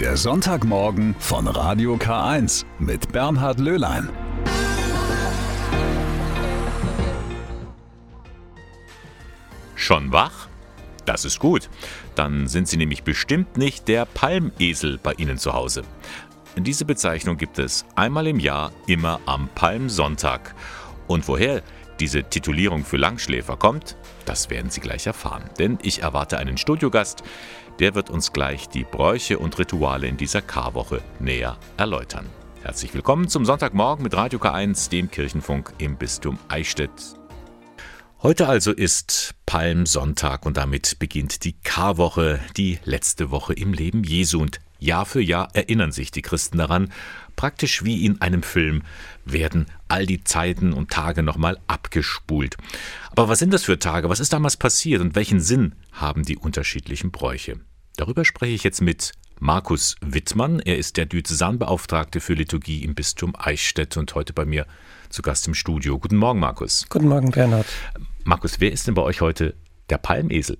Der Sonntagmorgen von Radio K1 mit Bernhard Löhlein. Schon wach? Das ist gut. Dann sind Sie nämlich bestimmt nicht der Palmesel bei Ihnen zu Hause. Diese Bezeichnung gibt es einmal im Jahr, immer am Palmsonntag. Und woher diese Titulierung für Langschläfer kommt, das werden Sie gleich erfahren. Denn ich erwarte einen Studiogast, der wird uns gleich die Bräuche und Rituale in dieser Karwoche näher erläutern. Herzlich willkommen zum Sonntagmorgen mit Radio K1, dem Kirchenfunk im Bistum Eichstätt. Heute also ist Palmsonntag und damit beginnt die Karwoche, die letzte Woche im Leben Jesu. Und Jahr für Jahr erinnern sich die Christen daran, praktisch wie in einem Film werden all die Zeiten und Tage nochmal abgespult. Aber was sind das für Tage? Was ist damals passiert und welchen Sinn haben die unterschiedlichen Bräuche? Darüber spreche ich jetzt mit Markus Wittmann. Er ist der Diözesanbeauftragte für Liturgie im Bistum Eichstätt und heute bei mir zu Gast im Studio. Guten Morgen, Markus. Guten Morgen, Bernhard. Markus, wer ist denn bei euch heute der Palmesel?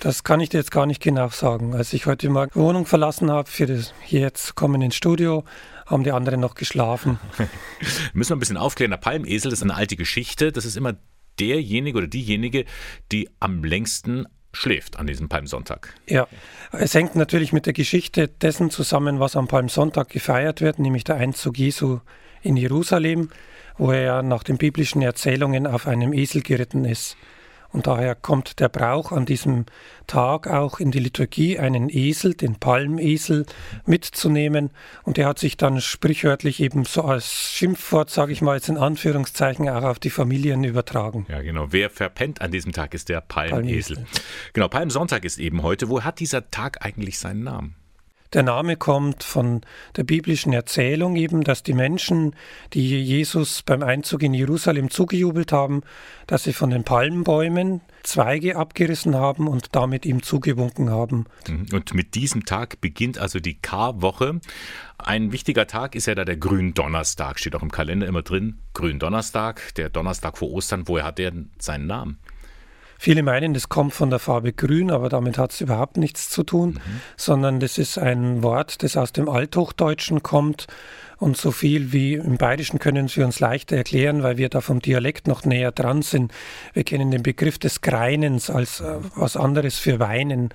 Das kann ich dir jetzt gar nicht genau sagen. Als ich heute Morgen die Wohnung verlassen habe, für das jetzt kommen ins Studio, haben die anderen noch geschlafen. Müssen wir ein bisschen aufklären. Der Palmesel ist eine alte Geschichte. Das ist immer derjenige oder diejenige, die am längsten schläft an diesem Palmsonntag. Ja, es hängt natürlich mit der Geschichte dessen zusammen, was am Palmsonntag gefeiert wird, nämlich der Einzug Jesu in Jerusalem, wo er nach den biblischen Erzählungen auf einem Esel geritten ist. Und daher kommt der Brauch an diesem Tag auch in die Liturgie, einen Esel, den Palmesel, mitzunehmen. Und der hat sich dann sprichwörtlich eben so als Schimpfwort, sage ich mal jetzt in Anführungszeichen, auch auf die Familien übertragen. Ja, genau. Wer verpennt an diesem Tag ist der Palmesel. Palmesel. Genau, Palmsonntag ist eben heute. Wo hat dieser Tag eigentlich seinen Namen? Der Name kommt von der biblischen Erzählung eben, dass die Menschen, die Jesus beim Einzug in Jerusalem zugejubelt haben, dass sie von den Palmbäumen Zweige abgerissen haben und damit ihm zugewunken haben. Mhm. Und mit diesem Tag beginnt also die Karwoche. Ein wichtiger Tag ist ja da der Gründonnerstag, steht auch im Kalender immer drin. Gründonnerstag, der Donnerstag vor Ostern. Woher hat der seinen Namen? Viele meinen, das kommt von der Farbe Grün, aber damit hat es überhaupt nichts zu tun, mhm. sondern das ist ein Wort, das aus dem Althochdeutschen kommt. Und so viel wie im Bayerischen können Sie uns leichter erklären, weil wir da vom Dialekt noch näher dran sind. Wir kennen den Begriff des Greinens als äh, was anderes für Weinen.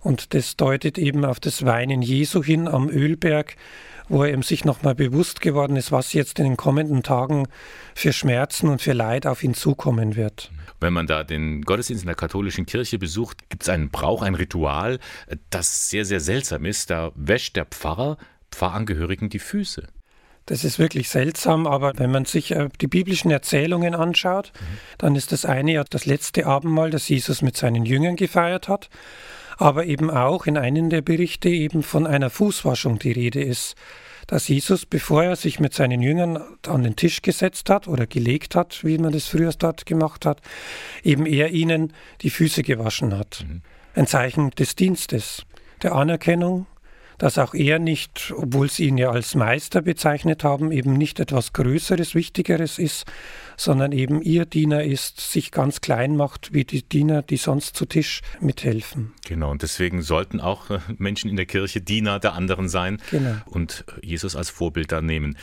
Und das deutet eben auf das Weinen Jesu hin am Ölberg, wo er eben sich nochmal bewusst geworden ist, was jetzt in den kommenden Tagen für Schmerzen und für Leid auf ihn zukommen wird. Wenn man da den Gottesdienst in der katholischen Kirche besucht, gibt es einen Brauch, ein Ritual, das sehr, sehr seltsam ist. Da wäscht der Pfarrer Pfarrangehörigen die Füße. Das ist wirklich seltsam, aber wenn man sich äh, die biblischen Erzählungen anschaut, mhm. dann ist das eine ja das letzte Abendmahl, das Jesus mit seinen Jüngern gefeiert hat, aber eben auch in einem der Berichte eben von einer Fußwaschung die Rede ist dass Jesus, bevor er sich mit seinen Jüngern an den Tisch gesetzt hat oder gelegt hat, wie man das früher dort gemacht hat, eben er ihnen die Füße gewaschen hat. Mhm. Ein Zeichen des Dienstes, der Anerkennung, dass auch er nicht, obwohl sie ihn ja als Meister bezeichnet haben, eben nicht etwas Größeres, Wichtigeres ist, sondern eben ihr Diener ist, sich ganz klein macht, wie die Diener, die sonst zu Tisch mithelfen. Genau, und deswegen sollten auch äh, Menschen in der Kirche Diener der anderen sein genau. und Jesus als Vorbild da nehmen.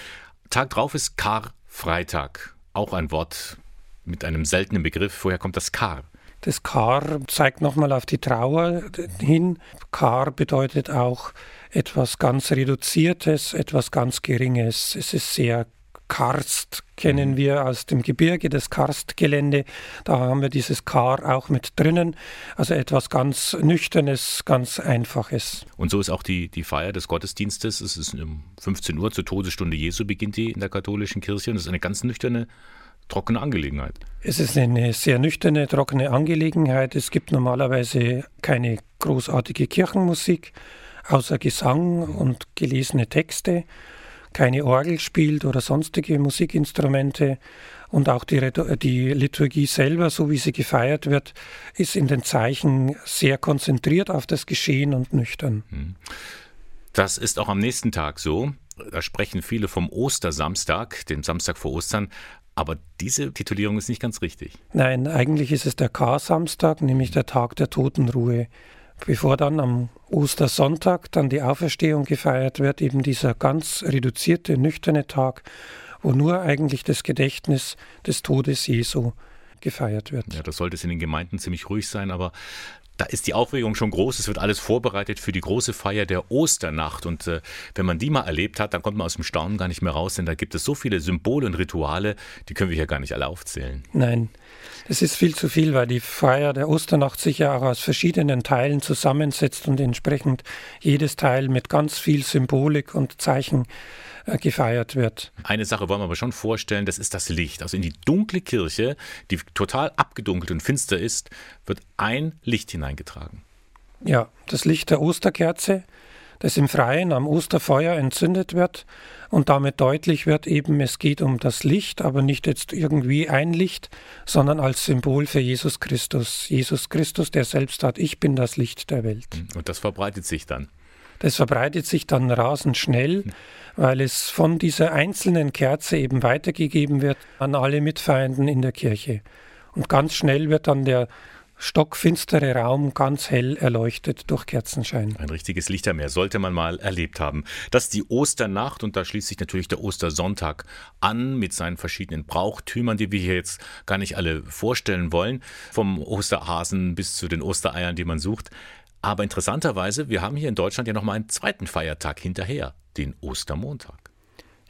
Tag drauf ist Karfreitag, auch ein Wort mit einem seltenen Begriff. Woher kommt das Kar? Das Kar zeigt nochmal auf die Trauer hin. Kar bedeutet auch etwas ganz Reduziertes, etwas ganz Geringes. Es ist sehr Karst kennen mhm. wir aus dem Gebirge, das Karstgelände. Da haben wir dieses Kar auch mit drinnen. Also etwas ganz Nüchternes, ganz Einfaches. Und so ist auch die, die Feier des Gottesdienstes. Es ist um 15 Uhr zur Todesstunde Jesu beginnt die in der katholischen Kirche und es ist eine ganz nüchterne trockene Angelegenheit. Es ist eine sehr nüchterne, trockene Angelegenheit. Es gibt normalerweise keine großartige Kirchenmusik, außer Gesang und gelesene Texte keine Orgel spielt oder sonstige Musikinstrumente. Und auch die, die, Liturgie selber, so wie sie gefeiert wird, ist in den Zeichen sehr konzentriert auf das Geschehen und nüchtern. Hm. Das ist auch am nächsten Tag so. Da sprechen viele vom Ostersamstag, dem Samstag vor Ostern. Aber diese Titulierung ist nicht ganz richtig. Nein, eigentlich ist es der Kar-Samstag, nämlich der Tag der Totenruhe bevor dann am Ostersonntag dann die Auferstehung gefeiert wird, eben dieser ganz reduzierte, nüchterne Tag, wo nur eigentlich das Gedächtnis des Todes Jesu gefeiert wird. Ja, das sollte es in den Gemeinden ziemlich ruhig sein, aber da ist die Aufregung schon groß. Es wird alles vorbereitet für die große Feier der Osternacht. Und äh, wenn man die mal erlebt hat, dann kommt man aus dem Staunen gar nicht mehr raus, denn da gibt es so viele Symbole und Rituale, die können wir hier gar nicht alle aufzählen. Nein, das ist viel zu viel, weil die Feier der Osternacht sich ja auch aus verschiedenen Teilen zusammensetzt und entsprechend jedes Teil mit ganz viel Symbolik und Zeichen gefeiert wird. Eine Sache wollen wir aber schon vorstellen, das ist das Licht. Also in die dunkle Kirche, die total abgedunkelt und finster ist, wird ein Licht hineingetragen. Ja, das Licht der Osterkerze, das im Freien am Osterfeuer entzündet wird und damit deutlich wird eben, es geht um das Licht, aber nicht jetzt irgendwie ein Licht, sondern als Symbol für Jesus Christus. Jesus Christus, der selbst sagt, ich bin das Licht der Welt. Und das verbreitet sich dann. Das verbreitet sich dann rasend schnell, weil es von dieser einzelnen Kerze eben weitergegeben wird an alle Mitfeinden in der Kirche. Und ganz schnell wird dann der stockfinstere Raum ganz hell erleuchtet durch Kerzenschein. Ein richtiges Lichtermeer sollte man mal erlebt haben. Das ist die Osternacht und da schließt sich natürlich der Ostersonntag an mit seinen verschiedenen Brauchtümern, die wir hier jetzt gar nicht alle vorstellen wollen, vom Osterhasen bis zu den Ostereiern, die man sucht. Aber interessanterweise, wir haben hier in Deutschland ja noch mal einen zweiten Feiertag hinterher, den Ostermontag.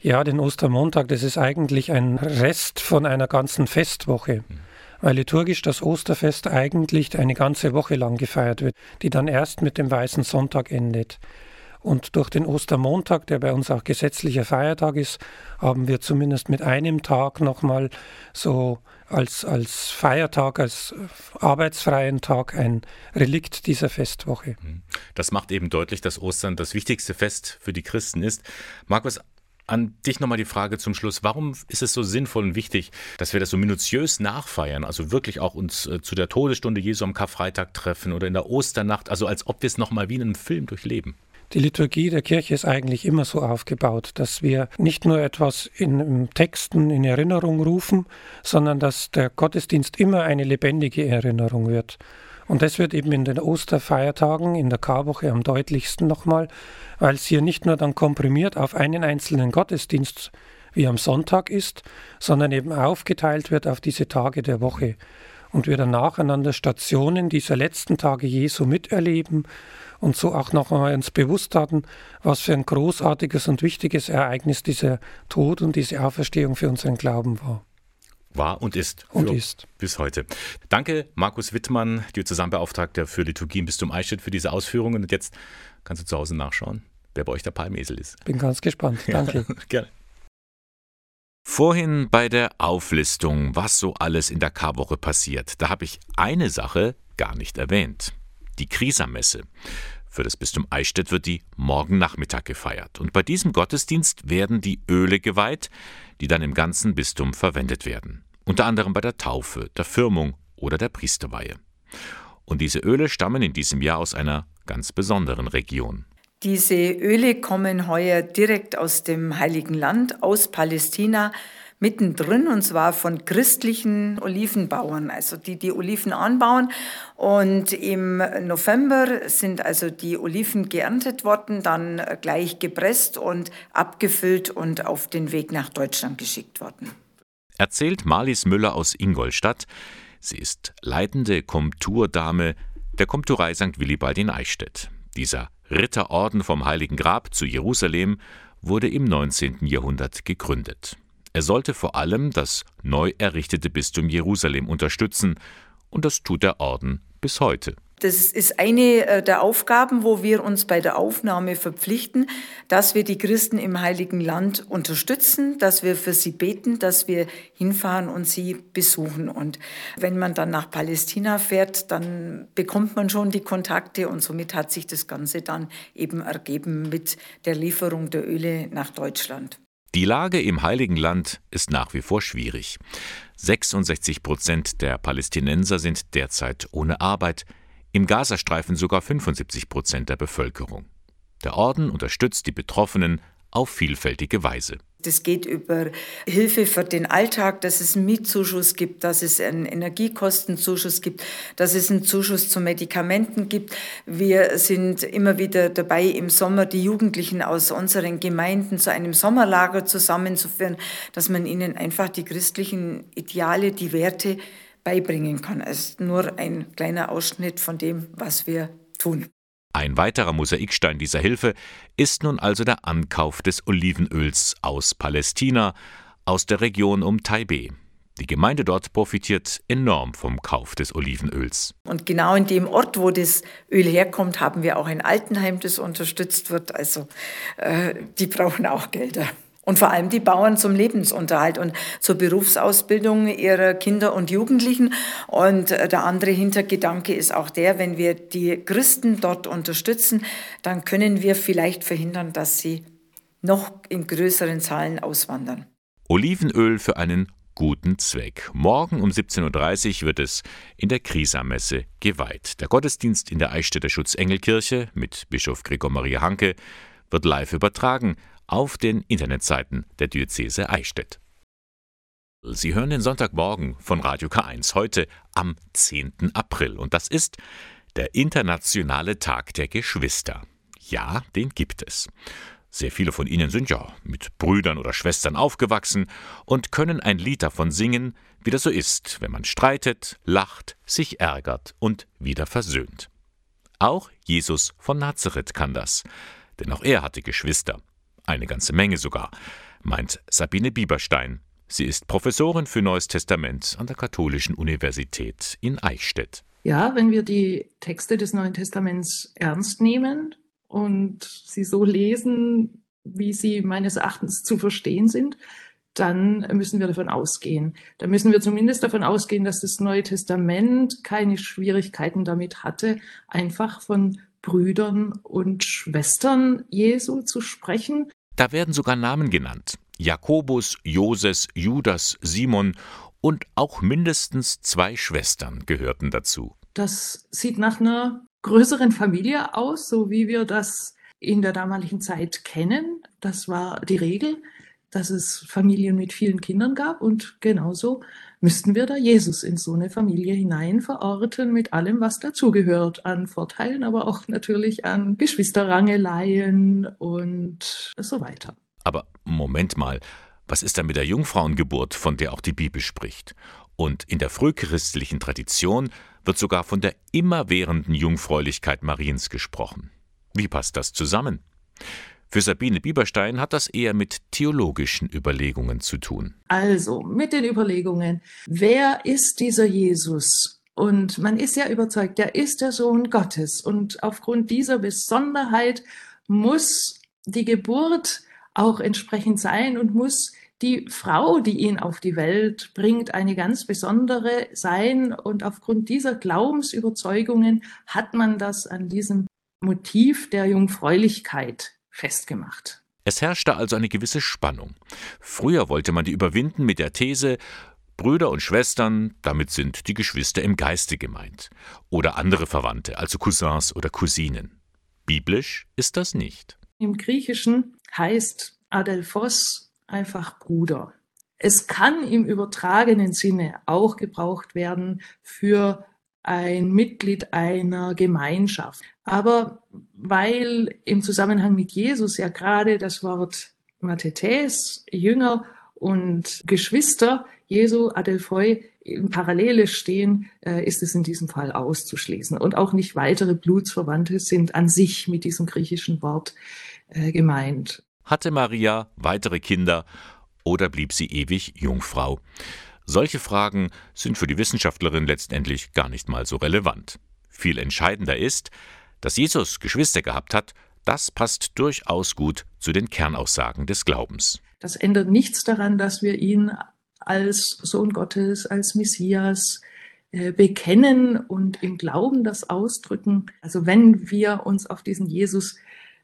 Ja, den Ostermontag, das ist eigentlich ein Rest von einer ganzen Festwoche. Mhm. Weil liturgisch das Osterfest eigentlich eine ganze Woche lang gefeiert wird, die dann erst mit dem Weißen Sonntag endet. Und durch den Ostermontag, der bei uns auch gesetzlicher Feiertag ist, haben wir zumindest mit einem Tag nochmal so als, als Feiertag, als arbeitsfreien Tag ein Relikt dieser Festwoche. Mhm. Das macht eben deutlich, dass Ostern das wichtigste Fest für die Christen ist. Markus, an dich nochmal die Frage zum Schluss. Warum ist es so sinnvoll und wichtig, dass wir das so minutiös nachfeiern? Also wirklich auch uns äh, zu der Todesstunde Jesu am Karfreitag treffen oder in der Osternacht, also als ob wir es nochmal wie in einem Film durchleben? Die Liturgie der Kirche ist eigentlich immer so aufgebaut, dass wir nicht nur etwas in Texten in Erinnerung rufen, sondern dass der Gottesdienst immer eine lebendige Erinnerung wird. Und das wird eben in den Osterfeiertagen, in der Karwoche am deutlichsten nochmal, weil es hier nicht nur dann komprimiert auf einen einzelnen Gottesdienst wie am Sonntag ist, sondern eben aufgeteilt wird auf diese Tage der Woche und wir dann nacheinander Stationen dieser letzten Tage Jesu miterleben und so auch noch einmal uns bewusst hatten, was für ein großartiges und wichtiges Ereignis dieser Tod und diese Auferstehung für unseren Glauben war. War und ist. Und ist. Bis heute. Danke, Markus Wittmann, Diözesanbeauftragter für Liturgie im Bistum Eichstätt, für diese Ausführungen. Und jetzt kannst du zu Hause nachschauen, wer bei euch der Palmesel ist. Bin ganz gespannt. Danke. Ja, gerne. Vorhin bei der Auflistung, was so alles in der Karwoche passiert, da habe ich eine Sache gar nicht erwähnt. Die Krisamesse. Für das Bistum Eichstätt wird die morgen Nachmittag gefeiert. Und bei diesem Gottesdienst werden die Öle geweiht, die dann im ganzen Bistum verwendet werden. Unter anderem bei der Taufe, der Firmung oder der Priesterweihe. Und diese Öle stammen in diesem Jahr aus einer ganz besonderen Region. Diese Öle kommen heuer direkt aus dem Heiligen Land, aus Palästina, mittendrin und zwar von christlichen Olivenbauern, also die die Oliven anbauen. Und im November sind also die Oliven geerntet worden, dann gleich gepresst und abgefüllt und auf den Weg nach Deutschland geschickt worden. Erzählt Marlies Müller aus Ingolstadt. Sie ist leitende Komturdame der Komturei St. Willibald in Eichstätt. Dieser Ritterorden vom Heiligen Grab zu Jerusalem wurde im 19. Jahrhundert gegründet. Er sollte vor allem das neu errichtete Bistum Jerusalem unterstützen, und das tut der Orden bis heute. Das ist eine äh, der Aufgaben, wo wir uns bei der Aufnahme verpflichten, dass wir die Christen im Heiligen Land unterstützen, dass wir für sie beten, dass wir hinfahren und sie besuchen. Und wenn man dann nach Palästina fährt, dann bekommt man schon die Kontakte und somit hat sich das Ganze dann eben ergeben mit der Lieferung der Öle nach Deutschland. Die Lage im Heiligen Land ist nach wie vor schwierig. 66 Prozent der Palästinenser sind derzeit ohne Arbeit im Gazastreifen sogar 75 Prozent der Bevölkerung. Der Orden unterstützt die Betroffenen auf vielfältige Weise. Das geht über Hilfe für den Alltag, dass es einen Mietzuschuss gibt, dass es einen Energiekostenzuschuss gibt, dass es einen Zuschuss zu Medikamenten gibt. Wir sind immer wieder dabei, im Sommer die Jugendlichen aus unseren Gemeinden zu einem Sommerlager zusammenzuführen, dass man ihnen einfach die christlichen Ideale, die Werte beibringen kann. Es ist nur ein kleiner Ausschnitt von dem, was wir tun. Ein weiterer Mosaikstein dieser Hilfe ist nun also der Ankauf des Olivenöls aus Palästina, aus der Region um Taipeh. Die Gemeinde dort profitiert enorm vom Kauf des Olivenöls. Und genau in dem Ort, wo das Öl herkommt, haben wir auch ein Altenheim, das unterstützt wird. Also äh, die brauchen auch Gelder. Und vor allem die Bauern zum Lebensunterhalt und zur Berufsausbildung ihrer Kinder und Jugendlichen. Und äh, der andere Hintergedanke ist auch der, wenn wir die Christen dort unterstützen, dann können wir vielleicht verhindern, dass sie noch in größeren Zahlen auswandern. Olivenöl für einen guten Zweck. Morgen um 17.30 Uhr wird es in der Krisamesse geweiht. Der Gottesdienst in der Eichstätter Schutzengelkirche mit Bischof Gregor Maria Hanke wird live übertragen auf den Internetseiten der Diözese Eichstätt. Sie hören den Sonntagmorgen von Radio K1 heute am 10. April und das ist der Internationale Tag der Geschwister. Ja, den gibt es. Sehr viele von Ihnen sind ja mit Brüdern oder Schwestern aufgewachsen und können ein Lied davon singen, wie das so ist, wenn man streitet, lacht, sich ärgert und wieder versöhnt. Auch Jesus von Nazareth kann das, denn auch er hatte Geschwister eine ganze Menge sogar, meint Sabine Bieberstein. Sie ist Professorin für Neues Testament an der Katholischen Universität in Eichstätt. Ja, wenn wir die Texte des Neuen Testaments ernst nehmen und sie so lesen, wie sie meines Erachtens zu verstehen sind, dann müssen wir davon ausgehen. Da müssen wir zumindest davon ausgehen, dass das Neue Testament keine Schwierigkeiten damit hatte, einfach von Brüdern und Schwestern Jesu zu sprechen. Da werden sogar Namen genannt. Jakobus, Joses, Judas, Simon und auch mindestens zwei Schwestern gehörten dazu. Das sieht nach einer größeren Familie aus, so wie wir das in der damaligen Zeit kennen. Das war die Regel, dass es Familien mit vielen Kindern gab und genauso müssten wir da Jesus in so eine Familie hinein verorten mit allem, was dazugehört an Vorteilen, aber auch natürlich an Geschwisterrangeleien und so weiter. Aber Moment mal, was ist da mit der Jungfrauengeburt, von der auch die Bibel spricht? Und in der frühchristlichen Tradition wird sogar von der immerwährenden Jungfräulichkeit Mariens gesprochen. Wie passt das zusammen? Für Sabine Bieberstein hat das eher mit theologischen Überlegungen zu tun. Also mit den Überlegungen, wer ist dieser Jesus? Und man ist ja überzeugt, der ist der Sohn Gottes. Und aufgrund dieser Besonderheit muss die Geburt auch entsprechend sein und muss die Frau, die ihn auf die Welt bringt, eine ganz besondere sein. Und aufgrund dieser Glaubensüberzeugungen hat man das an diesem Motiv der Jungfräulichkeit festgemacht. Es herrschte also eine gewisse Spannung. Früher wollte man die überwinden mit der These, Brüder und Schwestern, damit sind die Geschwister im Geiste gemeint. Oder andere Verwandte, also Cousins oder Cousinen. Biblisch ist das nicht. Im Griechischen heißt Adelphos einfach Bruder. Es kann im übertragenen Sinne auch gebraucht werden für ein Mitglied einer Gemeinschaft. Aber weil im Zusammenhang mit Jesus ja gerade das Wort Mathetes, Jünger und Geschwister Jesu, Adelphoi, in Parallele stehen, äh, ist es in diesem Fall auszuschließen. Und auch nicht weitere Blutsverwandte sind an sich mit diesem griechischen Wort äh, gemeint. Hatte Maria weitere Kinder oder blieb sie ewig Jungfrau? Solche Fragen sind für die Wissenschaftlerin letztendlich gar nicht mal so relevant. Viel entscheidender ist, dass Jesus Geschwister gehabt hat, das passt durchaus gut zu den Kernaussagen des Glaubens. Das ändert nichts daran, dass wir ihn als Sohn Gottes, als Messias äh, bekennen und im Glauben das ausdrücken. Also wenn wir uns auf diesen Jesus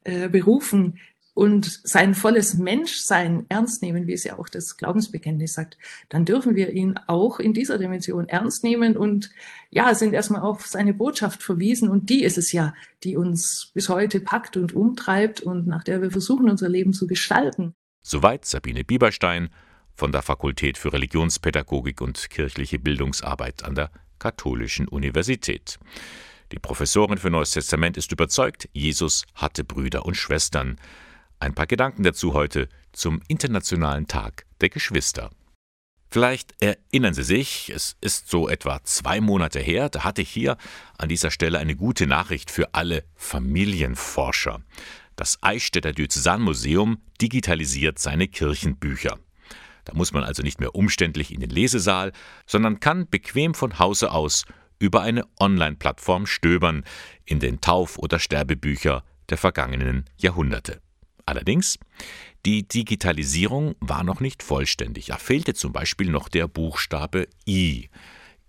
äh, berufen, und sein volles Menschsein ernst nehmen, wie es ja auch das Glaubensbekenntnis sagt, dann dürfen wir ihn auch in dieser Dimension ernst nehmen und ja, sind erstmal auf seine Botschaft verwiesen und die ist es ja, die uns bis heute packt und umtreibt und nach der wir versuchen, unser Leben zu gestalten. Soweit Sabine Bieberstein von der Fakultät für Religionspädagogik und kirchliche Bildungsarbeit an der Katholischen Universität. Die Professorin für Neues Testament ist überzeugt, Jesus hatte Brüder und Schwestern. Ein paar Gedanken dazu heute zum Internationalen Tag der Geschwister. Vielleicht erinnern Sie sich, es ist so etwa zwei Monate her, da hatte ich hier an dieser Stelle eine gute Nachricht für alle Familienforscher. Das Eichstätter Diözesanmuseum digitalisiert seine Kirchenbücher. Da muss man also nicht mehr umständlich in den Lesesaal, sondern kann bequem von Hause aus über eine Online-Plattform stöbern in den Tauf- oder Sterbebücher der vergangenen Jahrhunderte. Allerdings, die Digitalisierung war noch nicht vollständig. Da fehlte zum Beispiel noch der Buchstabe I.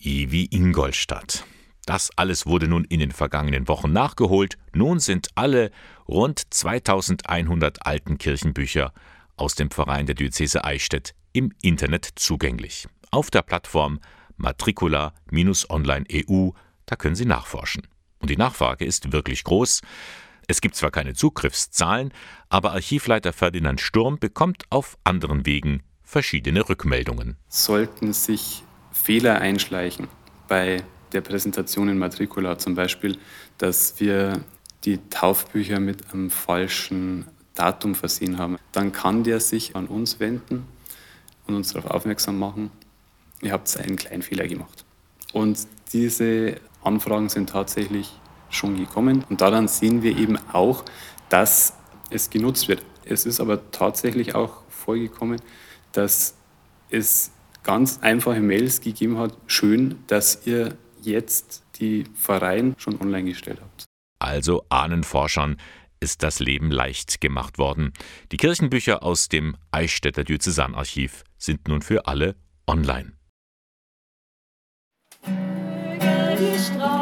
I wie Ingolstadt. Das alles wurde nun in den vergangenen Wochen nachgeholt. Nun sind alle rund 2100 alten Kirchenbücher aus dem Verein der Diözese Eichstätt im Internet zugänglich. Auf der Plattform Matricula-Online-EU, da können Sie nachforschen. Und die Nachfrage ist wirklich groß. Es gibt zwar keine Zugriffszahlen, aber Archivleiter Ferdinand Sturm bekommt auf anderen Wegen verschiedene Rückmeldungen. Sollten sich Fehler einschleichen bei der Präsentation in Matricula zum Beispiel, dass wir die Taufbücher mit einem falschen Datum versehen haben, dann kann der sich an uns wenden und uns darauf aufmerksam machen, ihr habt einen kleinen Fehler gemacht. Und diese Anfragen sind tatsächlich schon gekommen. Und daran sehen wir eben auch, dass es genutzt wird. Es ist aber tatsächlich auch vorgekommen, dass es ganz einfache Mails gegeben hat. Schön, dass ihr jetzt die Verein schon online gestellt habt. Also Ahnenforschern ist das Leben leicht gemacht worden. Die Kirchenbücher aus dem Eichstätter Diözesanarchiv sind nun für alle online. Die Straße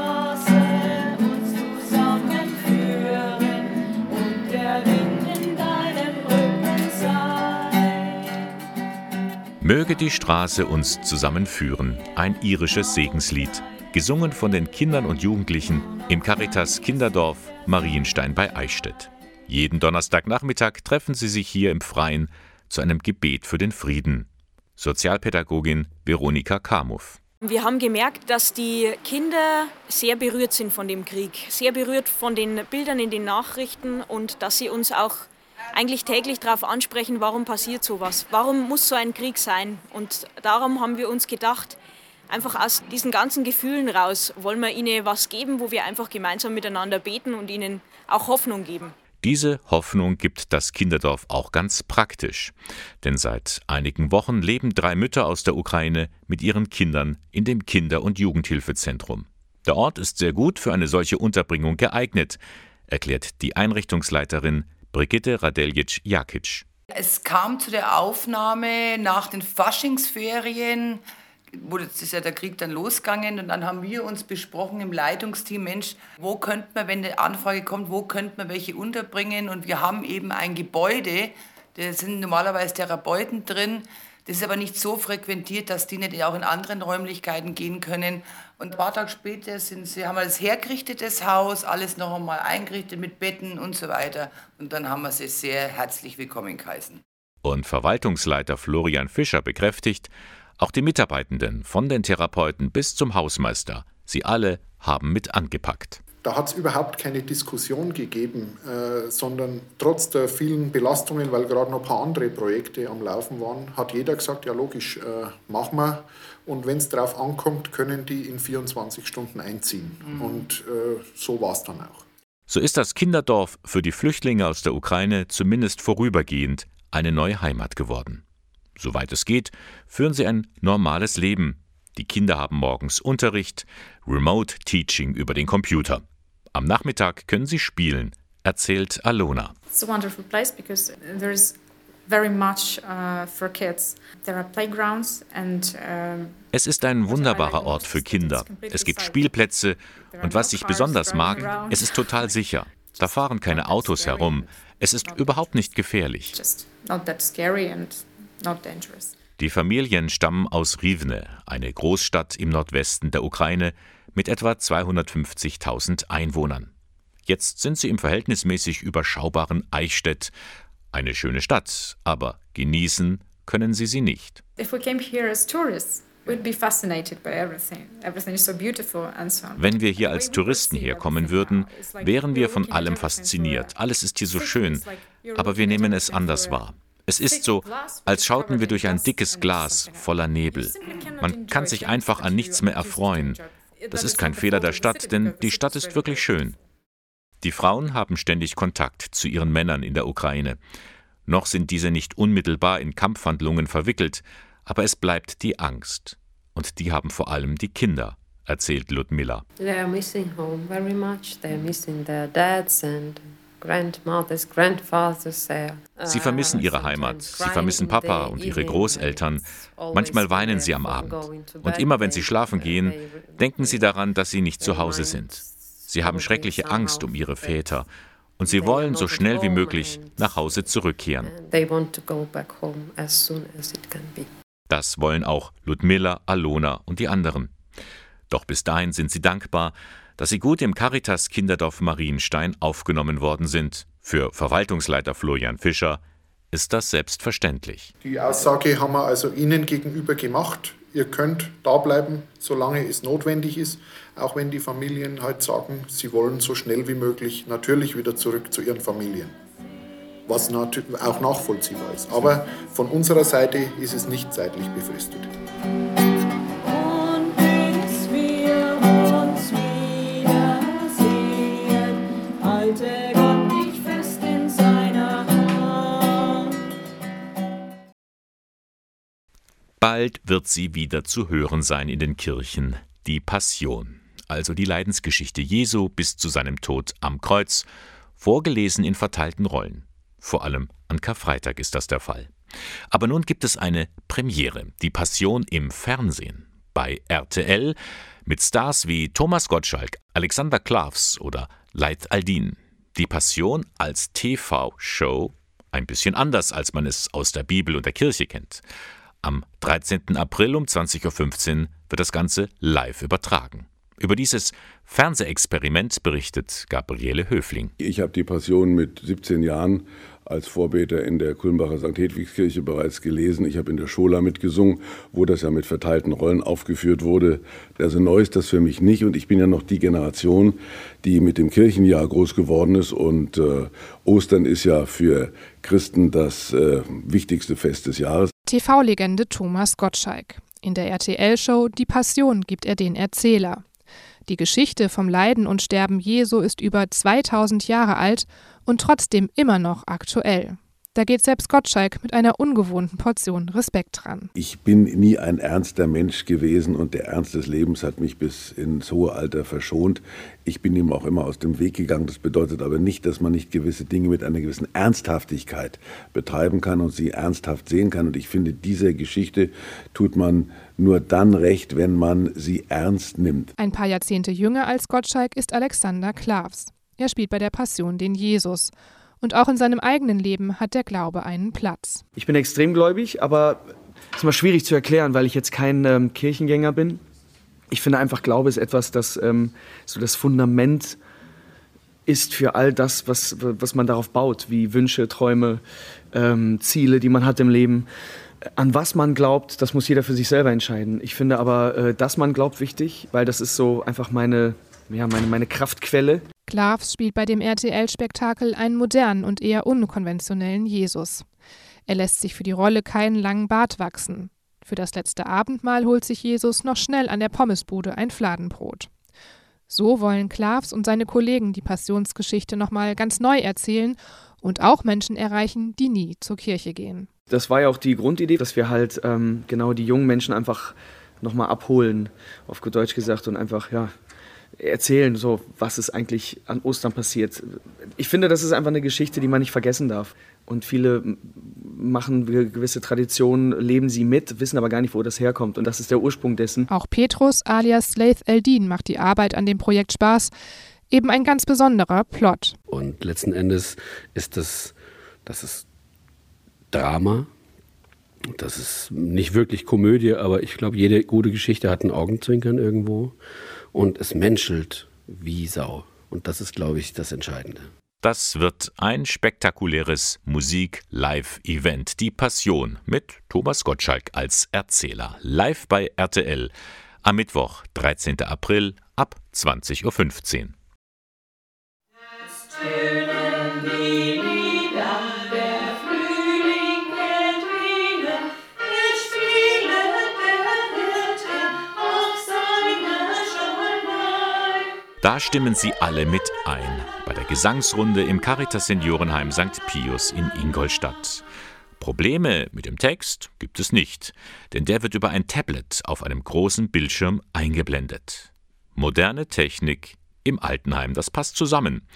Möge die Straße uns zusammenführen, ein irisches Segenslied, gesungen von den Kindern und Jugendlichen im Caritas Kinderdorf Marienstein bei Eichstätt. Jeden Donnerstagnachmittag treffen sie sich hier im Freien zu einem Gebet für den Frieden. Sozialpädagogin Veronika Kamuff. Wir haben gemerkt, dass die Kinder sehr berührt sind von dem Krieg, sehr berührt von den Bildern in den Nachrichten und dass sie uns auch eigentlich täglich darauf ansprechen, warum passiert sowas, warum muss so ein Krieg sein. Und darum haben wir uns gedacht, einfach aus diesen ganzen Gefühlen raus wollen wir ihnen was geben, wo wir einfach gemeinsam miteinander beten und ihnen auch Hoffnung geben. Diese Hoffnung gibt das Kinderdorf auch ganz praktisch. Denn seit einigen Wochen leben drei Mütter aus der Ukraine mit ihren Kindern in dem Kinder- und Jugendhilfezentrum. Der Ort ist sehr gut für eine solche Unterbringung geeignet, erklärt die Einrichtungsleiterin Brigitte Radeljic-Jakic. Es kam zu der Aufnahme nach den Faschingsferien wo jetzt ist ja der Krieg dann losgegangen und dann haben wir uns besprochen im Leitungsteam, Mensch, wo könnte man, wenn eine Anfrage kommt, wo könnte man welche unterbringen und wir haben eben ein Gebäude, da sind normalerweise Therapeuten drin, das ist aber nicht so frequentiert, dass die nicht auch in anderen Räumlichkeiten gehen können. Und ein paar Tage später sind sie, haben wir das hergerichtetes Haus, alles noch einmal eingerichtet mit Betten und so weiter. Und dann haben wir sie sehr herzlich willkommen geheißen. Und Verwaltungsleiter Florian Fischer bekräftigt, auch die Mitarbeitenden, von den Therapeuten bis zum Hausmeister, sie alle haben mit angepackt. Da hat es überhaupt keine Diskussion gegeben, äh, sondern trotz der vielen Belastungen, weil gerade noch ein paar andere Projekte am Laufen waren, hat jeder gesagt, ja logisch, äh, machen wir. Und wenn es darauf ankommt, können die in 24 Stunden einziehen. Mhm. Und äh, so war es dann auch. So ist das Kinderdorf für die Flüchtlinge aus der Ukraine zumindest vorübergehend eine neue Heimat geworden. Soweit es geht, führen sie ein normales Leben. Die Kinder haben morgens Unterricht, Remote Teaching über den Computer. Am Nachmittag können sie spielen, erzählt Alona. It's a wonderful place because there's very much uh, for kids. There are playgrounds and Es ist ein wunderbarer Ort für Kinder. Es gibt Spielplätze und was ich besonders mag, es ist total sicher. Da fahren keine Autos herum. Es ist überhaupt nicht gefährlich. Die Familien stammen aus Rivne, eine Großstadt im Nordwesten der Ukraine mit etwa 250.000 Einwohnern. Jetzt sind sie im verhältnismäßig überschaubaren Eichstätt eine schöne Stadt, aber genießen können sie sie nicht. If we came here as tourists, wenn wir hier als Touristen herkommen würden, wären wir von allem fasziniert. Alles ist hier so schön, aber wir nehmen es anders wahr. Es ist so, als schauten wir durch ein dickes Glas voller Nebel. Man kann sich einfach an nichts mehr erfreuen. Das ist kein Fehler der Stadt, denn die Stadt ist wirklich schön. Die Frauen haben ständig Kontakt zu ihren Männern in der Ukraine. Noch sind diese nicht unmittelbar in Kampfhandlungen verwickelt, aber es bleibt die Angst. Und die haben vor allem die Kinder, erzählt Ludmilla. Sie vermissen ihre Heimat, sie vermissen Papa und ihre Großeltern. Manchmal weinen sie am Abend. Und immer wenn sie schlafen gehen, denken sie daran, dass sie nicht zu Hause sind. Sie haben schreckliche Angst um ihre Väter und sie wollen so schnell wie möglich nach Hause zurückkehren. Das wollen auch Ludmilla, Alona und die anderen. Doch bis dahin sind sie dankbar, dass sie gut im Caritas Kinderdorf Marienstein aufgenommen worden sind. Für Verwaltungsleiter Florian Fischer ist das selbstverständlich. Die Aussage haben wir also Ihnen gegenüber gemacht. Ihr könnt da bleiben, solange es notwendig ist, auch wenn die Familien halt sagen, sie wollen so schnell wie möglich natürlich wieder zurück zu ihren Familien was auch nachvollziehbar ist. Aber von unserer Seite ist es nicht zeitlich befristet. Bald wird sie wieder zu hören sein in den Kirchen, die Passion, also die Leidensgeschichte Jesu bis zu seinem Tod am Kreuz, vorgelesen in verteilten Rollen. Vor allem an Karfreitag ist das der Fall. Aber nun gibt es eine Premiere, die Passion im Fernsehen. Bei RTL mit Stars wie Thomas Gottschalk, Alexander Klavs oder Leith Aldin. Die Passion als TV-Show, ein bisschen anders, als man es aus der Bibel und der Kirche kennt. Am 13. April um 20.15 Uhr wird das Ganze live übertragen. Über dieses Fernsehexperiment berichtet Gabriele Höfling. Ich habe die Passion mit 17 Jahren als Vorbeter in der Kulmbacher St. Hedwigskirche bereits gelesen. Ich habe in der Schola mitgesungen, wo das ja mit verteilten Rollen aufgeführt wurde. Also neu ist das für mich nicht und ich bin ja noch die Generation, die mit dem Kirchenjahr groß geworden ist und äh, Ostern ist ja für Christen das äh, wichtigste Fest des Jahres. TV-Legende Thomas Gottschalk. In der RTL-Show Die Passion gibt er den Erzähler. Die Geschichte vom Leiden und Sterben Jesu ist über 2000 Jahre alt und trotzdem immer noch aktuell. Da geht selbst Gottschalk mit einer ungewohnten Portion Respekt dran. Ich bin nie ein ernster Mensch gewesen und der Ernst des Lebens hat mich bis ins hohe Alter verschont. Ich bin ihm auch immer aus dem Weg gegangen. Das bedeutet aber nicht, dass man nicht gewisse Dinge mit einer gewissen Ernsthaftigkeit betreiben kann und sie ernsthaft sehen kann. Und ich finde, dieser Geschichte tut man nur dann recht, wenn man sie ernst nimmt. Ein paar Jahrzehnte jünger als Gottschalk ist Alexander Klavs. Er spielt bei der Passion den Jesus. Und auch in seinem eigenen Leben hat der Glaube einen Platz. Ich bin extrem gläubig, aber es ist immer schwierig zu erklären, weil ich jetzt kein ähm, Kirchengänger bin. Ich finde einfach, Glaube ist etwas, das ähm, so das Fundament ist für all das, was, was man darauf baut, wie Wünsche, Träume, ähm, Ziele, die man hat im Leben. An was man glaubt, das muss jeder für sich selber entscheiden. Ich finde aber, äh, dass man glaubt, wichtig, weil das ist so einfach meine, ja, meine, meine Kraftquelle. Klavs spielt bei dem RTL-Spektakel einen modernen und eher unkonventionellen Jesus. Er lässt sich für die Rolle keinen langen Bart wachsen. Für das letzte Abendmahl holt sich Jesus noch schnell an der Pommesbude ein Fladenbrot. So wollen Klavs und seine Kollegen die Passionsgeschichte nochmal ganz neu erzählen und auch Menschen erreichen, die nie zur Kirche gehen. Das war ja auch die Grundidee, dass wir halt ähm, genau die jungen Menschen einfach nochmal abholen, auf gut Deutsch gesagt, und einfach, ja, erzählen, so was ist eigentlich an Ostern passiert. Ich finde, das ist einfach eine Geschichte, die man nicht vergessen darf. Und viele machen gewisse Traditionen, leben sie mit, wissen aber gar nicht, wo das herkommt. Und das ist der Ursprung dessen. Auch Petrus alias Laith Eldin macht die Arbeit an dem Projekt Spaß. Eben ein ganz besonderer Plot. Und letzten Endes ist das, das ist Drama. Das ist nicht wirklich Komödie, aber ich glaube, jede gute Geschichte hat einen Augenzwinkern irgendwo und es menschelt wie Sau. Und das ist, glaube ich, das Entscheidende. Das wird ein spektakuläres Musik-Live-Event, die Passion, mit Thomas Gottschalk als Erzähler, live bei RTL am Mittwoch, 13. April ab 20.15 Uhr. Da stimmen sie alle mit ein bei der Gesangsrunde im Caritas Seniorenheim St. Pius in Ingolstadt. Probleme mit dem Text gibt es nicht, denn der wird über ein Tablet auf einem großen Bildschirm eingeblendet. Moderne Technik im Altenheim, das passt zusammen.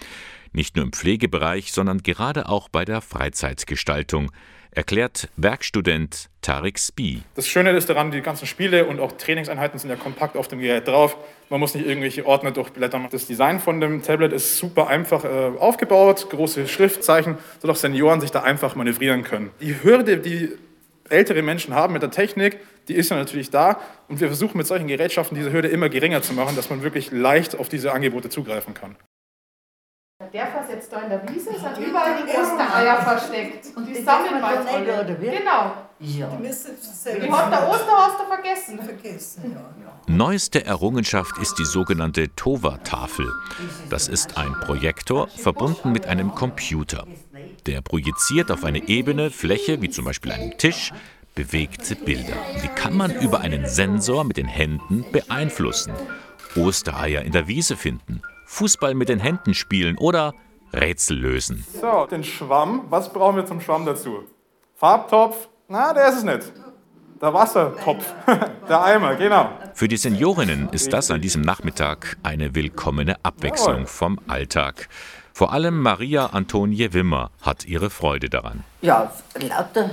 Nicht nur im Pflegebereich, sondern gerade auch bei der Freizeitgestaltung, erklärt Werkstudent Tarek Spie. Das Schöne ist daran, die ganzen Spiele und auch Trainingseinheiten sind ja kompakt auf dem Gerät drauf. Man muss nicht irgendwelche Ordner durchblättern. Das Design von dem Tablet ist super einfach äh, aufgebaut, große Schriftzeichen, sodass Senioren sich da einfach manövrieren können. Die Hürde, die ältere Menschen haben mit der Technik, die ist ja natürlich da. Und wir versuchen mit solchen Gerätschaften diese Hürde immer geringer zu machen, dass man wirklich leicht auf diese Angebote zugreifen kann. Der Fass jetzt da in der Wiese, sind überall die Ostereier versteckt. Und die sammeln wir jetzt alle. Genau. Ja. Die hat der Osterhaster vergessen. Vergessen, ja. Neueste Errungenschaft ist die sogenannte Tova-Tafel. Das ist ein Projektor verbunden mit einem Computer. Der projiziert auf eine ebene Fläche, wie zum Beispiel einem Tisch, bewegte Bilder. Die kann man über einen Sensor mit den Händen beeinflussen. Ostereier in der Wiese finden, Fußball mit den Händen spielen oder Rätsel lösen. So, den Schwamm. Was brauchen wir zum Schwamm dazu? Farbtopf? Na, der ist es nicht. Der Wassertopf, der Eimer, genau. Für die Seniorinnen ist das an diesem Nachmittag eine willkommene Abwechslung vom Alltag. Vor allem Maria Antonie Wimmer hat ihre Freude daran. Ja, lauter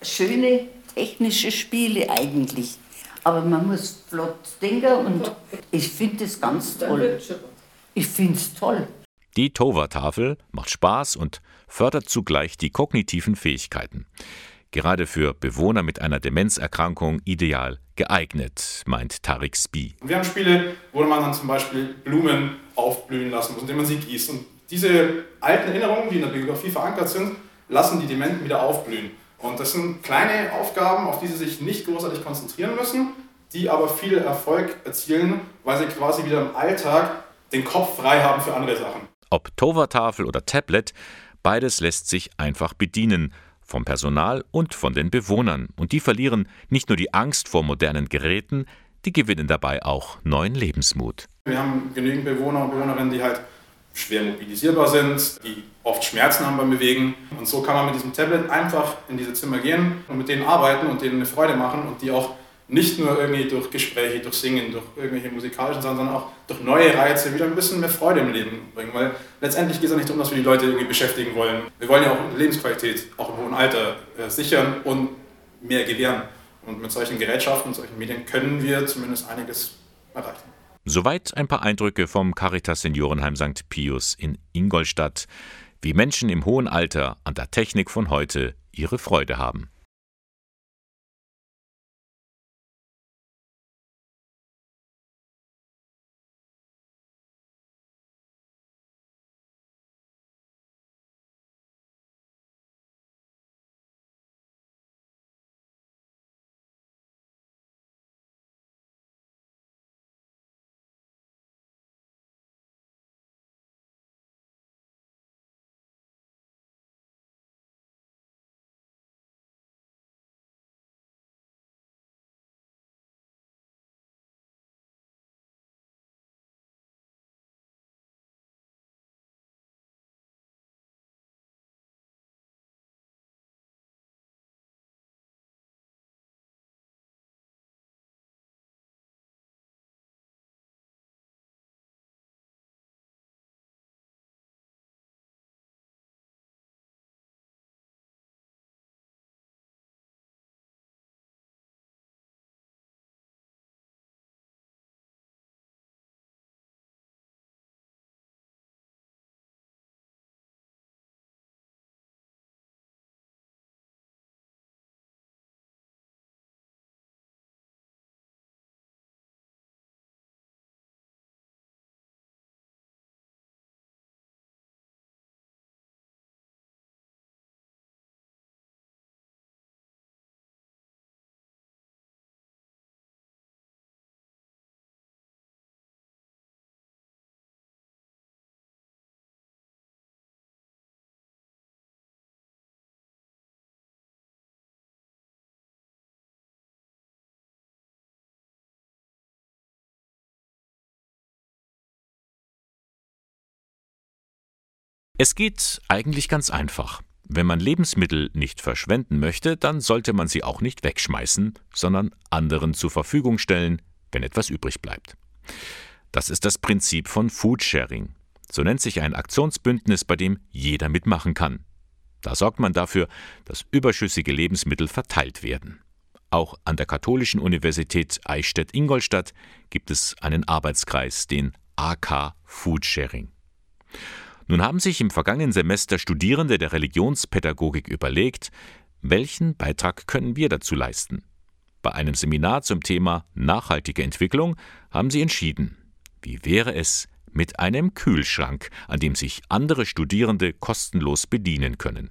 schöne technische Spiele eigentlich. Aber man muss flott denken und ich finde es ganz toll. Ich finde es toll. Die Tova-Tafel macht Spaß und fördert zugleich die kognitiven Fähigkeiten. Gerade für Bewohner mit einer Demenzerkrankung ideal geeignet, meint Tarik Spie. Wir haben Spiele, wo man dann zum Beispiel Blumen aufblühen lassen muss, indem man sie gießt. Und diese alten Erinnerungen, die in der Biografie verankert sind, lassen die Dementen wieder aufblühen. Und das sind kleine Aufgaben, auf die sie sich nicht großartig konzentrieren müssen, die aber viel Erfolg erzielen, weil sie quasi wieder im Alltag den Kopf frei haben für andere Sachen. Ob Tova-Tafel oder Tablet, beides lässt sich einfach bedienen. Vom Personal und von den Bewohnern. Und die verlieren nicht nur die Angst vor modernen Geräten, die gewinnen dabei auch neuen Lebensmut. Wir haben genügend Bewohner und Bewohnerinnen, die halt schwer mobilisierbar sind, die oft Schmerzen haben beim Bewegen. Und so kann man mit diesem Tablet einfach in diese Zimmer gehen und mit denen arbeiten und denen eine Freude machen und die auch nicht nur irgendwie durch Gespräche, durch Singen, durch irgendwelche musikalischen Sachen, sondern auch durch neue Reize wieder ein bisschen mehr Freude im Leben bringen. Weil letztendlich geht es ja nicht darum, dass wir die Leute irgendwie beschäftigen wollen. Wir wollen ja auch Lebensqualität, auch im hohen Alter, äh, sichern und mehr gewähren. Und mit solchen Gerätschaften und solchen Medien können wir zumindest einiges erreichen. Soweit ein paar Eindrücke vom Caritas Seniorenheim St. Pius in Ingolstadt, wie Menschen im hohen Alter an der Technik von heute ihre Freude haben. Es geht eigentlich ganz einfach. Wenn man Lebensmittel nicht verschwenden möchte, dann sollte man sie auch nicht wegschmeißen, sondern anderen zur Verfügung stellen, wenn etwas übrig bleibt. Das ist das Prinzip von Foodsharing. So nennt sich ein Aktionsbündnis, bei dem jeder mitmachen kann. Da sorgt man dafür, dass überschüssige Lebensmittel verteilt werden. Auch an der Katholischen Universität Eichstätt-Ingolstadt gibt es einen Arbeitskreis, den AK Foodsharing. Nun haben sich im vergangenen Semester Studierende der Religionspädagogik überlegt, welchen Beitrag können wir dazu leisten? Bei einem Seminar zum Thema nachhaltige Entwicklung haben sie entschieden, wie wäre es mit einem Kühlschrank, an dem sich andere Studierende kostenlos bedienen können.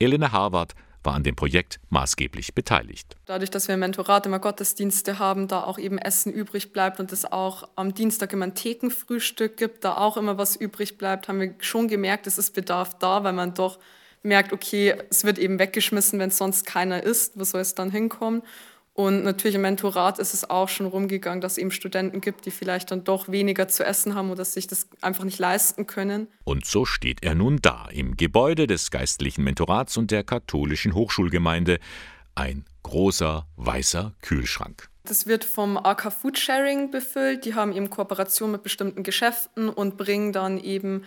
Elena Harvard war an dem Projekt maßgeblich beteiligt. Dadurch, dass wir im Mentorat immer Gottesdienste haben, da auch eben Essen übrig bleibt und es auch am Dienstag immer ein Thekenfrühstück gibt, da auch immer was übrig bleibt, haben wir schon gemerkt, es ist Bedarf da, weil man doch merkt, okay, es wird eben weggeschmissen, wenn sonst keiner ist, wo soll es dann hinkommen? Und natürlich im Mentorat ist es auch schon rumgegangen, dass es eben Studenten gibt, die vielleicht dann doch weniger zu essen haben oder sich das einfach nicht leisten können. Und so steht er nun da, im Gebäude des geistlichen Mentorats und der katholischen Hochschulgemeinde. Ein großer weißer Kühlschrank. Das wird vom AK Food Sharing befüllt. Die haben eben Kooperation mit bestimmten Geschäften und bringen dann eben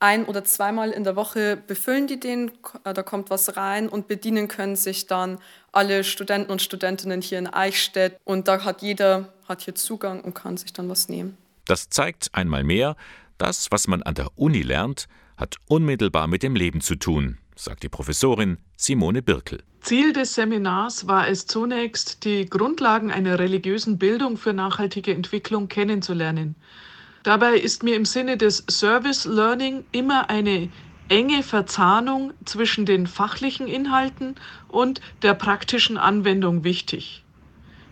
ein- oder zweimal in der Woche befüllen die den, äh, da kommt was rein und bedienen können sich dann alle Studenten und Studentinnen hier in Eichstätt und da hat jeder hat hier Zugang und kann sich dann was nehmen. Das zeigt einmal mehr, das, was man an der Uni lernt, hat unmittelbar mit dem Leben zu tun, sagt die Professorin Simone Birkel. Ziel des Seminars war es zunächst, die Grundlagen einer religiösen Bildung für nachhaltige Entwicklung kennenzulernen. Dabei ist mir im Sinne des Service Learning immer eine enge Verzahnung zwischen den fachlichen Inhalten und der praktischen Anwendung wichtig.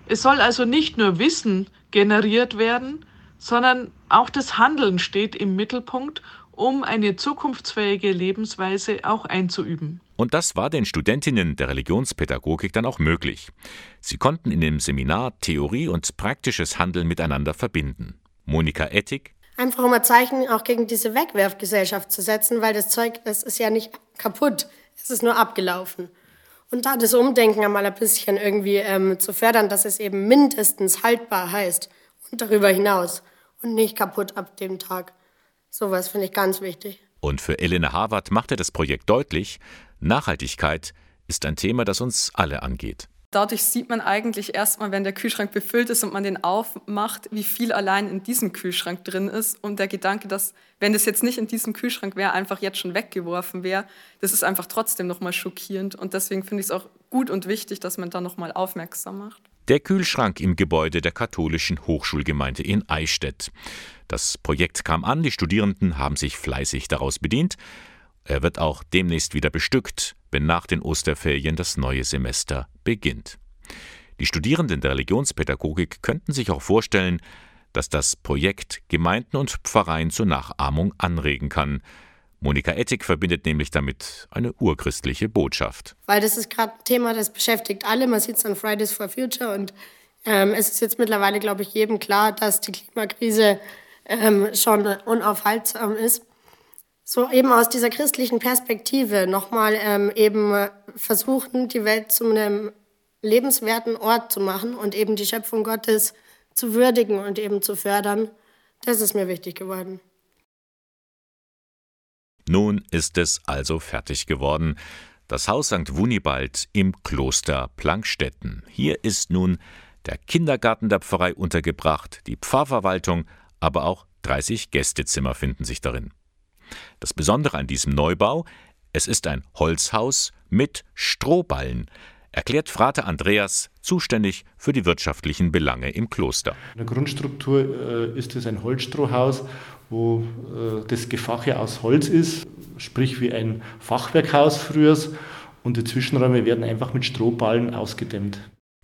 Es soll also nicht nur Wissen generiert werden, sondern auch das Handeln steht im Mittelpunkt, um eine zukunftsfähige Lebensweise auch einzuüben. Und das war den Studentinnen der Religionspädagogik dann auch möglich. Sie konnten in dem Seminar Theorie und praktisches Handeln miteinander verbinden. Monika Ettig. Einfach um ein Zeichen auch gegen diese Wegwerfgesellschaft zu setzen, weil das Zeug, das ist ja nicht kaputt, es ist nur abgelaufen. Und da das Umdenken einmal ein bisschen irgendwie ähm, zu fördern, dass es eben mindestens haltbar heißt und darüber hinaus und nicht kaputt ab dem Tag. Sowas finde ich ganz wichtig. Und für Elena Harvard machte das Projekt deutlich, Nachhaltigkeit ist ein Thema, das uns alle angeht. Dadurch sieht man eigentlich erstmal, wenn der Kühlschrank befüllt ist und man den aufmacht, wie viel allein in diesem Kühlschrank drin ist. Und der Gedanke, dass, wenn das jetzt nicht in diesem Kühlschrank wäre, einfach jetzt schon weggeworfen wäre, das ist einfach trotzdem nochmal schockierend. Und deswegen finde ich es auch gut und wichtig, dass man da nochmal aufmerksam macht. Der Kühlschrank im Gebäude der katholischen Hochschulgemeinde in Eichstätt. Das Projekt kam an, die Studierenden haben sich fleißig daraus bedient. Er wird auch demnächst wieder bestückt, wenn nach den Osterferien das neue Semester beginnt. Die Studierenden der Religionspädagogik könnten sich auch vorstellen, dass das Projekt Gemeinden und Pfarreien zur Nachahmung anregen kann. Monika Ettig verbindet nämlich damit eine urchristliche Botschaft. Weil das ist gerade ein Thema, das beschäftigt alle. Man sieht es an Fridays for Future und ähm, es ist jetzt mittlerweile, glaube ich, jedem klar, dass die Klimakrise ähm, schon unaufhaltsam ist so eben aus dieser christlichen Perspektive nochmal ähm, eben versuchen, die Welt zu einem lebenswerten Ort zu machen und eben die Schöpfung Gottes zu würdigen und eben zu fördern. Das ist mir wichtig geworden. Nun ist es also fertig geworden. Das Haus St. Wunibald im Kloster Plankstetten. Hier ist nun der Kindergarten der Pfarrei untergebracht, die Pfarrverwaltung, aber auch 30 Gästezimmer finden sich darin. Das Besondere an diesem Neubau, es ist ein Holzhaus mit Strohballen, erklärt Frater Andreas, zuständig für die wirtschaftlichen Belange im Kloster. In der Grundstruktur äh, ist es ein Holzstrohhaus, wo äh, das Gefache aus Holz ist, sprich wie ein Fachwerkhaus früher. Und die Zwischenräume werden einfach mit Strohballen ausgedämmt.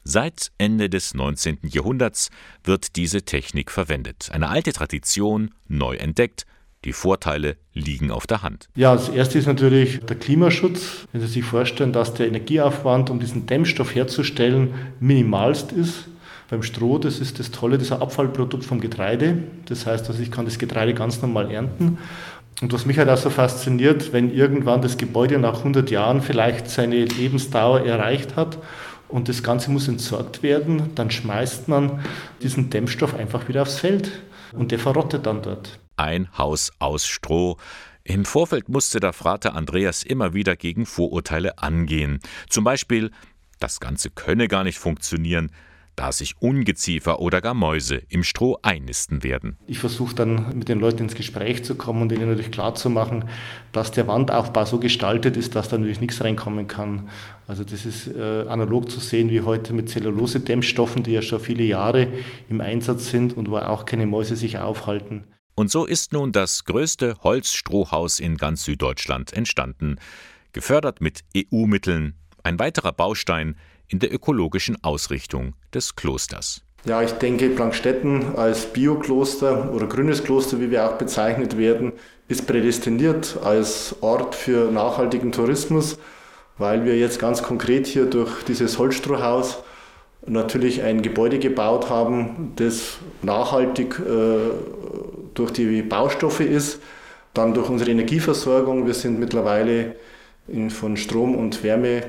Seit Ende des 19. Jahrhunderts wird diese Technik verwendet. Eine alte Tradition, neu entdeckt, die Vorteile liegen auf der Hand. Ja, das erste ist natürlich der Klimaschutz. Wenn Sie sich vorstellen, dass der Energieaufwand, um diesen Dämmstoff herzustellen, minimalst ist. Beim Stroh, das ist das Tolle, ein Abfallprodukt vom Getreide. Das heißt, also ich kann das Getreide ganz normal ernten. Und was mich halt auch so fasziniert, wenn irgendwann das Gebäude nach 100 Jahren vielleicht seine Lebensdauer erreicht hat und das Ganze muss entsorgt werden, dann schmeißt man diesen Dämmstoff einfach wieder aufs Feld und der verrottet dann dort. Ein Haus aus Stroh. Im Vorfeld musste der Frater Andreas immer wieder gegen Vorurteile angehen. Zum Beispiel, das Ganze könne gar nicht funktionieren, da sich Ungeziefer oder gar Mäuse im Stroh einnisten werden. Ich versuche dann mit den Leuten ins Gespräch zu kommen und ihnen natürlich klarzumachen, dass der Wandaufbau so gestaltet ist, dass da natürlich nichts reinkommen kann. Also das ist äh, analog zu sehen wie heute mit Zellulose-Dämmstoffen, die ja schon viele Jahre im Einsatz sind und wo auch keine Mäuse sich aufhalten. Und so ist nun das größte Holzstrohhaus in ganz Süddeutschland entstanden, gefördert mit EU-Mitteln, ein weiterer Baustein in der ökologischen Ausrichtung des Klosters. Ja, ich denke, Plankstetten als Biokloster oder grünes Kloster, wie wir auch bezeichnet werden, ist prädestiniert als Ort für nachhaltigen Tourismus, weil wir jetzt ganz konkret hier durch dieses Holzstrohhaus natürlich ein Gebäude gebaut haben, das nachhaltig äh, durch die Baustoffe ist, dann durch unsere Energieversorgung. Wir sind mittlerweile in, von Strom und Wärme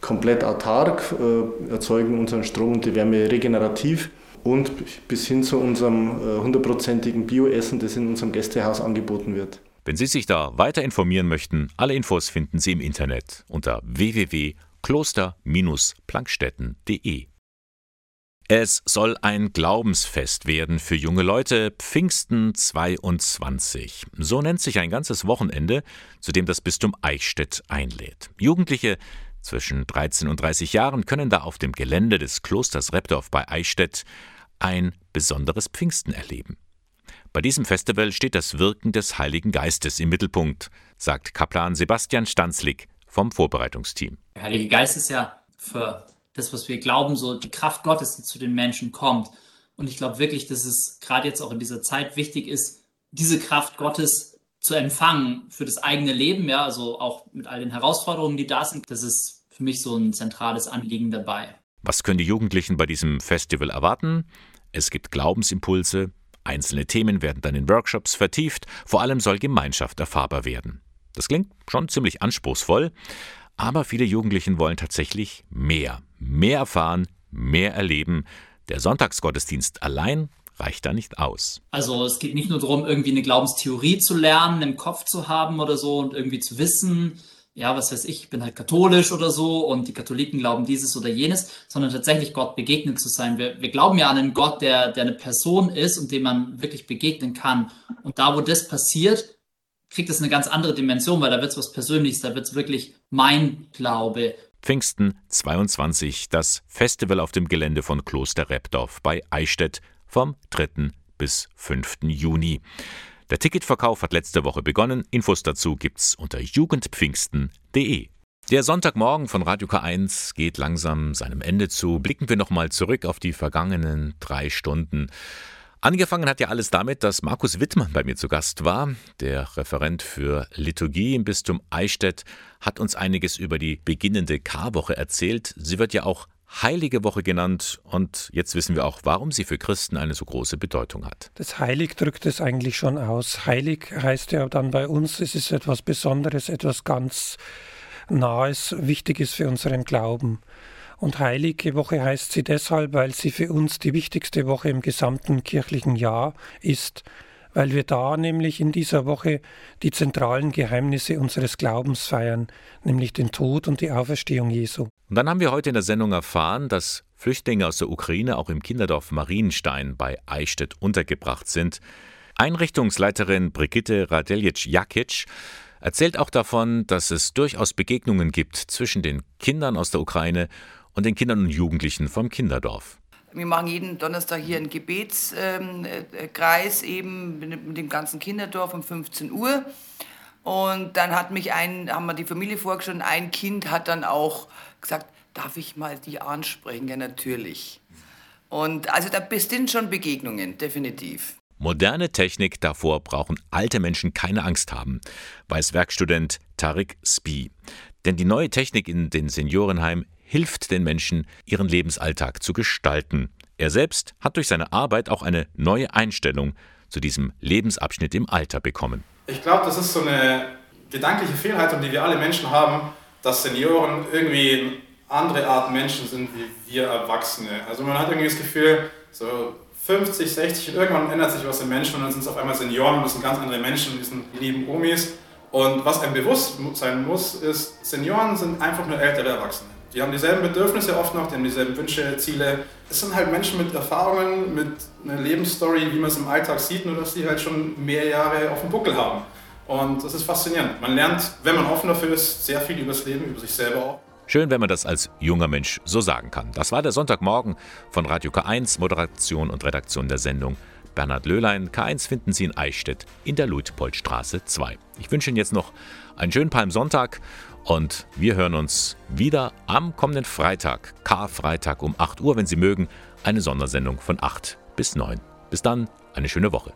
komplett autark, äh, erzeugen unseren Strom und die Wärme regenerativ und bis hin zu unserem äh, hundertprozentigen Bioessen, das in unserem Gästehaus angeboten wird. Wenn Sie sich da weiter informieren möchten, alle Infos finden Sie im Internet unter www.kloster-plankstetten.de. Es soll ein Glaubensfest werden für junge Leute, Pfingsten 22. So nennt sich ein ganzes Wochenende, zu dem das Bistum Eichstätt einlädt. Jugendliche zwischen 13 und 30 Jahren können da auf dem Gelände des Klosters Repdorf bei Eichstätt ein besonderes Pfingsten erleben. Bei diesem Festival steht das Wirken des Heiligen Geistes im Mittelpunkt, sagt Kaplan Sebastian Stanzlik vom Vorbereitungsteam. Der Heilige Geist ist ja für das, was wir glauben, so die Kraft Gottes, die zu den Menschen kommt. Und ich glaube wirklich, dass es gerade jetzt auch in dieser Zeit wichtig ist, diese Kraft Gottes zu empfangen für das eigene Leben, ja, also auch mit all den Herausforderungen, die da sind. Das ist für mich so ein zentrales Anliegen dabei. Was können die Jugendlichen bei diesem Festival erwarten? Es gibt Glaubensimpulse, einzelne Themen werden dann in Workshops vertieft, vor allem soll Gemeinschaft erfahrbar werden. Das klingt schon ziemlich anspruchsvoll, aber viele Jugendlichen wollen tatsächlich mehr, mehr erfahren, mehr erleben. Der Sonntagsgottesdienst allein reicht da nicht aus. Also es geht nicht nur darum, irgendwie eine Glaubenstheorie zu lernen, im Kopf zu haben oder so und irgendwie zu wissen, ja, was weiß ich, ich bin halt katholisch oder so und die Katholiken glauben dieses oder jenes, sondern tatsächlich Gott begegnet zu sein. Wir, wir glauben ja an einen Gott, der, der eine Person ist und dem man wirklich begegnen kann. Und da, wo das passiert, kriegt es eine ganz andere Dimension, weil da wird es was Persönliches, da wird es wirklich mein Glaube. Pfingsten 22, das Festival auf dem Gelände von Kloster Repdorf bei Eichstätt vom 3. bis 5. Juni. Der Ticketverkauf hat letzte Woche begonnen. Infos dazu gibt's unter jugendpfingsten.de. Der Sonntagmorgen von Radio K1 geht langsam seinem Ende zu. Blicken wir nochmal zurück auf die vergangenen drei Stunden. Angefangen hat ja alles damit, dass Markus Wittmann bei mir zu Gast war. Der Referent für Liturgie im Bistum Eichstätt hat uns einiges über die beginnende Karwoche erzählt. Sie wird ja auch Heilige Woche genannt und jetzt wissen wir auch, warum sie für Christen eine so große Bedeutung hat. Das Heilig drückt es eigentlich schon aus. Heilig heißt ja dann bei uns, es ist etwas Besonderes, etwas ganz Nahes, Wichtiges für unseren Glauben. Und Heilige Woche heißt sie deshalb, weil sie für uns die wichtigste Woche im gesamten kirchlichen Jahr ist weil wir da nämlich in dieser Woche die zentralen Geheimnisse unseres Glaubens feiern, nämlich den Tod und die Auferstehung Jesu. Und dann haben wir heute in der Sendung erfahren, dass Flüchtlinge aus der Ukraine auch im Kinderdorf Marienstein bei Eichstätt untergebracht sind. Einrichtungsleiterin Brigitte Radeljic-Jakic erzählt auch davon, dass es durchaus Begegnungen gibt zwischen den Kindern aus der Ukraine und den Kindern und Jugendlichen vom Kinderdorf. Wir machen jeden Donnerstag hier einen Gebetskreis eben mit dem ganzen Kinderdorf um 15 Uhr. Und dann hat mich ein, haben wir die Familie vorgestellt, ein Kind hat dann auch gesagt, darf ich mal die ansprechen? Ja, natürlich. Und also da sind schon Begegnungen, definitiv. Moderne Technik, davor brauchen alte Menschen keine Angst haben, weiß Werkstudent Tarik Spie. Denn die neue Technik in den Seniorenheimen hilft den Menschen, ihren Lebensalltag zu gestalten. Er selbst hat durch seine Arbeit auch eine neue Einstellung zu diesem Lebensabschnitt im Alter bekommen. Ich glaube, das ist so eine gedankliche Fehlhaltung, die wir alle Menschen haben, dass Senioren irgendwie andere Art Menschen sind wie wir Erwachsene. Also man hat irgendwie das Gefühl, so 50, 60 und irgendwann ändert sich was im Menschen und dann sind es auf einmal Senioren und das sind ganz andere Menschen, die sind lieben Omis. Und was einem bewusst sein muss, ist, Senioren sind einfach nur ältere Erwachsene. Die haben dieselben Bedürfnisse oft noch, die haben dieselben Wünsche, Ziele. Es sind halt Menschen mit Erfahrungen, mit einer Lebensstory, wie man es im Alltag sieht, nur dass die halt schon mehr Jahre auf dem Buckel haben. Und das ist faszinierend. Man lernt, wenn man offen dafür ist, sehr viel über das Leben, über sich selber auch. Schön, wenn man das als junger Mensch so sagen kann. Das war der Sonntagmorgen von Radio K1, Moderation und Redaktion der Sendung. Bernhard Löhlein, K1 finden Sie in Eichstätt in der Luitpoldstraße 2. Ich wünsche Ihnen jetzt noch einen schönen Palmsonntag und wir hören uns wieder am kommenden Freitag, Karfreitag um 8 Uhr, wenn Sie mögen, eine Sondersendung von 8 bis 9. Bis dann, eine schöne Woche.